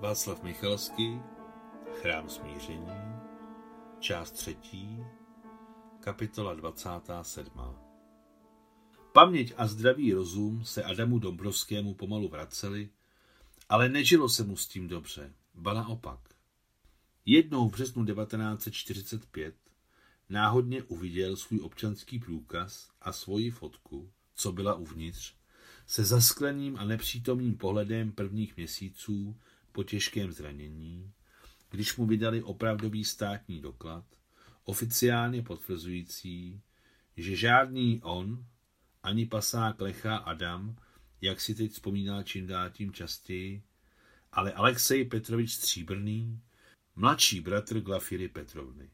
Václav Michalský, Chrám smíření, část třetí, kapitola 27. Paměť a zdravý rozum se Adamu Dombrovskému pomalu vraceli, ale nežilo se mu s tím dobře, ba naopak. Jednou v březnu 1945 náhodně uviděl svůj občanský průkaz a svoji fotku, co byla uvnitř, se zaskleným a nepřítomným pohledem prvních měsíců po těžkém zranění, když mu vydali opravdový státní doklad, oficiálně potvrzující, že žádný on, ani pasák Lecha Adam, jak si teď vzpomínal čím dál tím častěji, ale Alexej Petrovič Stříbrný, mladší bratr Glafiry Petrovny.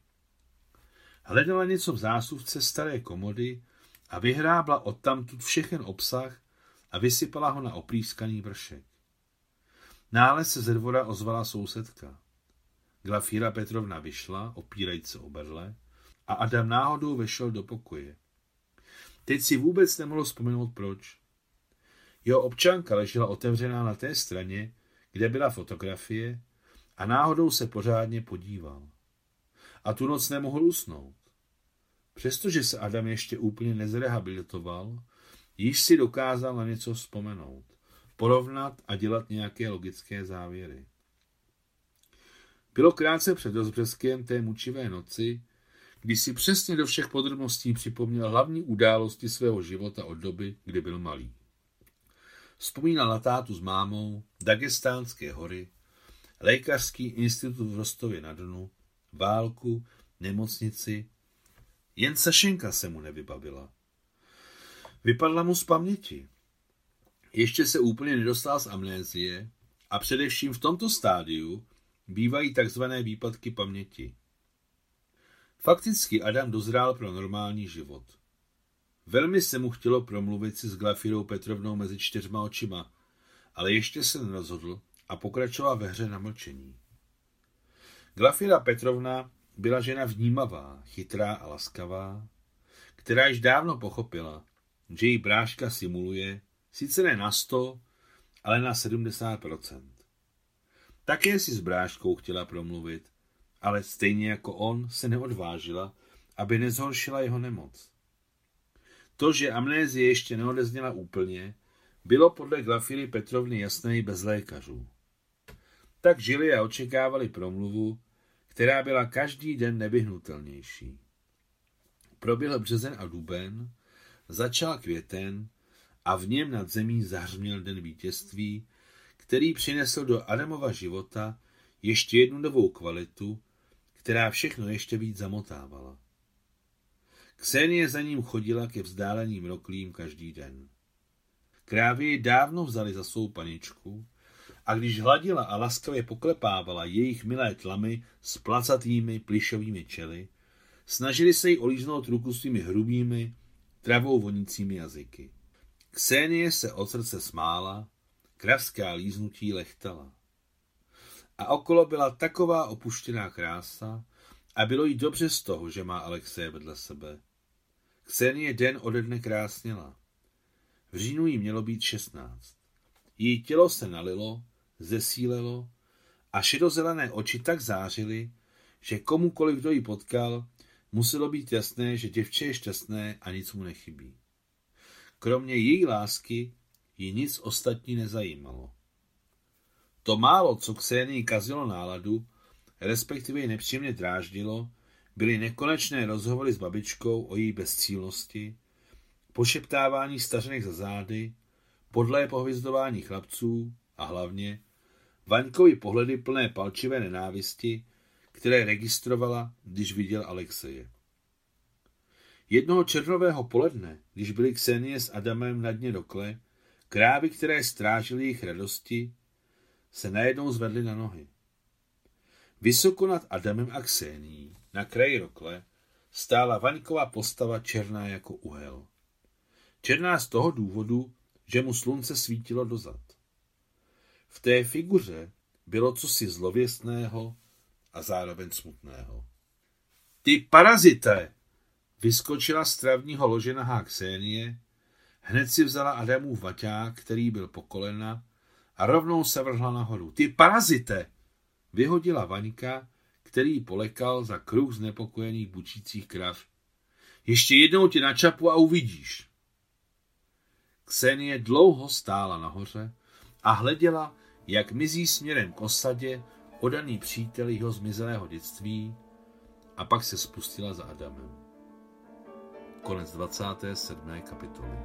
Hledala něco v zásuvce staré komody a vyhrábla odtamtud všechen obsah a vysypala ho na oplískaný vršek. Nále se ze dvora ozvala sousedka. Glafíra Petrovna vyšla, opírajíc se o berle, a Adam náhodou vešel do pokoje. Teď si vůbec nemohl vzpomenout proč. Jeho občanka ležela otevřená na té straně, kde byla fotografie a náhodou se pořádně podíval. A tu noc nemohl usnout. Přestože se Adam ještě úplně nezrehabilitoval, již si dokázal na něco vzpomenout porovnat a dělat nějaké logické závěry. Bylo krátce před rozbřeskem té mučivé noci, kdy si přesně do všech podrobností připomněl hlavní události svého života od doby, kdy byl malý. Vzpomínal na tátu s mámou, Dagestánské hory, lékařský institut v Rostově na Dnu, válku, nemocnici. Jen Sašenka se mu nevybavila. Vypadla mu z paměti. Ještě se úplně nedostal z amnézie a především v tomto stádiu bývají takzvané výpadky paměti. Fakticky Adam dozrál pro normální život. Velmi se mu chtělo promluvit si s Glafirou Petrovnou mezi čtyřma očima, ale ještě se nerozhodl a pokračoval ve hře na mlčení. Glafira Petrovna byla žena vnímavá, chytrá a laskavá, která již dávno pochopila, že její bráška simuluje, Sice ne na 100, ale na 70%. Také si s bráškou chtěla promluvit, ale stejně jako on se neodvážila, aby nezhoršila jeho nemoc. To, že amnézie ještě neodezněla úplně, bylo podle Glafiry Petrovny jasné i bez lékařů. Tak žili a očekávali promluvu, která byla každý den nevyhnutelnější. Proběhl březen a duben, začal květen a v něm nad zemí zahřměl den vítězství, který přinesl do Adamova života ještě jednu novou kvalitu, která všechno ještě víc zamotávala. Ksenie za ním chodila ke vzdáleným roklím každý den. Krávy ji dávno vzali za svou paničku a když hladila a laskavě poklepávala jejich milé tlamy s placatými plišovými čely, snažili se jí olíznout ruku svými hrubými, travou vonícími jazyky. Ksenie se od srdce smála, kravská líznutí lechtala. A okolo byla taková opuštěná krása a bylo jí dobře z toho, že má Alexeje vedle sebe. Ksenie den ode dne krásněla. V říjnu jí mělo být šestnáct. Její tělo se nalilo, zesílelo a šedozelené oči tak zářily, že komukoliv, kdo ji potkal, muselo být jasné, že děvče je šťastné a nic mu nechybí. Kromě její lásky ji nic ostatní nezajímalo. To málo, co Ksένii kazilo náladu, respektive ji nepříjemně dráždilo, byly nekonečné rozhovory s babičkou o její bezcílnosti, pošeptávání stařených za zády, podlé pohvizdování chlapců a hlavně Vaňkovi pohledy plné palčivé nenávisti, které registrovala, když viděl Alexeje. Jednoho černového poledne, když byli Ksenie s Adamem na dně rokle, krávy, které strážily jejich radosti, se najednou zvedly na nohy. Vysoko nad Adamem a Ksenií, na kraji rokle, stála Vaňková postava černá jako uhel. Černá z toho důvodu, že mu slunce svítilo dozad. V té figuře bylo cosi zlověstného a zároveň smutného. Ty parazité, Vyskočila z travního lože nahá Ksenie, hned si vzala Adamův vaťák, který byl po kolena, a rovnou se vrhla nahoru. Ty parazite! Vyhodila Vaňka, který polekal za kruh znepokojených bučících krav. Ještě jednou tě načapu a uvidíš. Ksenie dlouho stála nahoře a hleděla, jak mizí směrem k osadě odaný přítel jeho zmizelého dětství a pak se spustila za Adamem. Konec 27. kapitoly.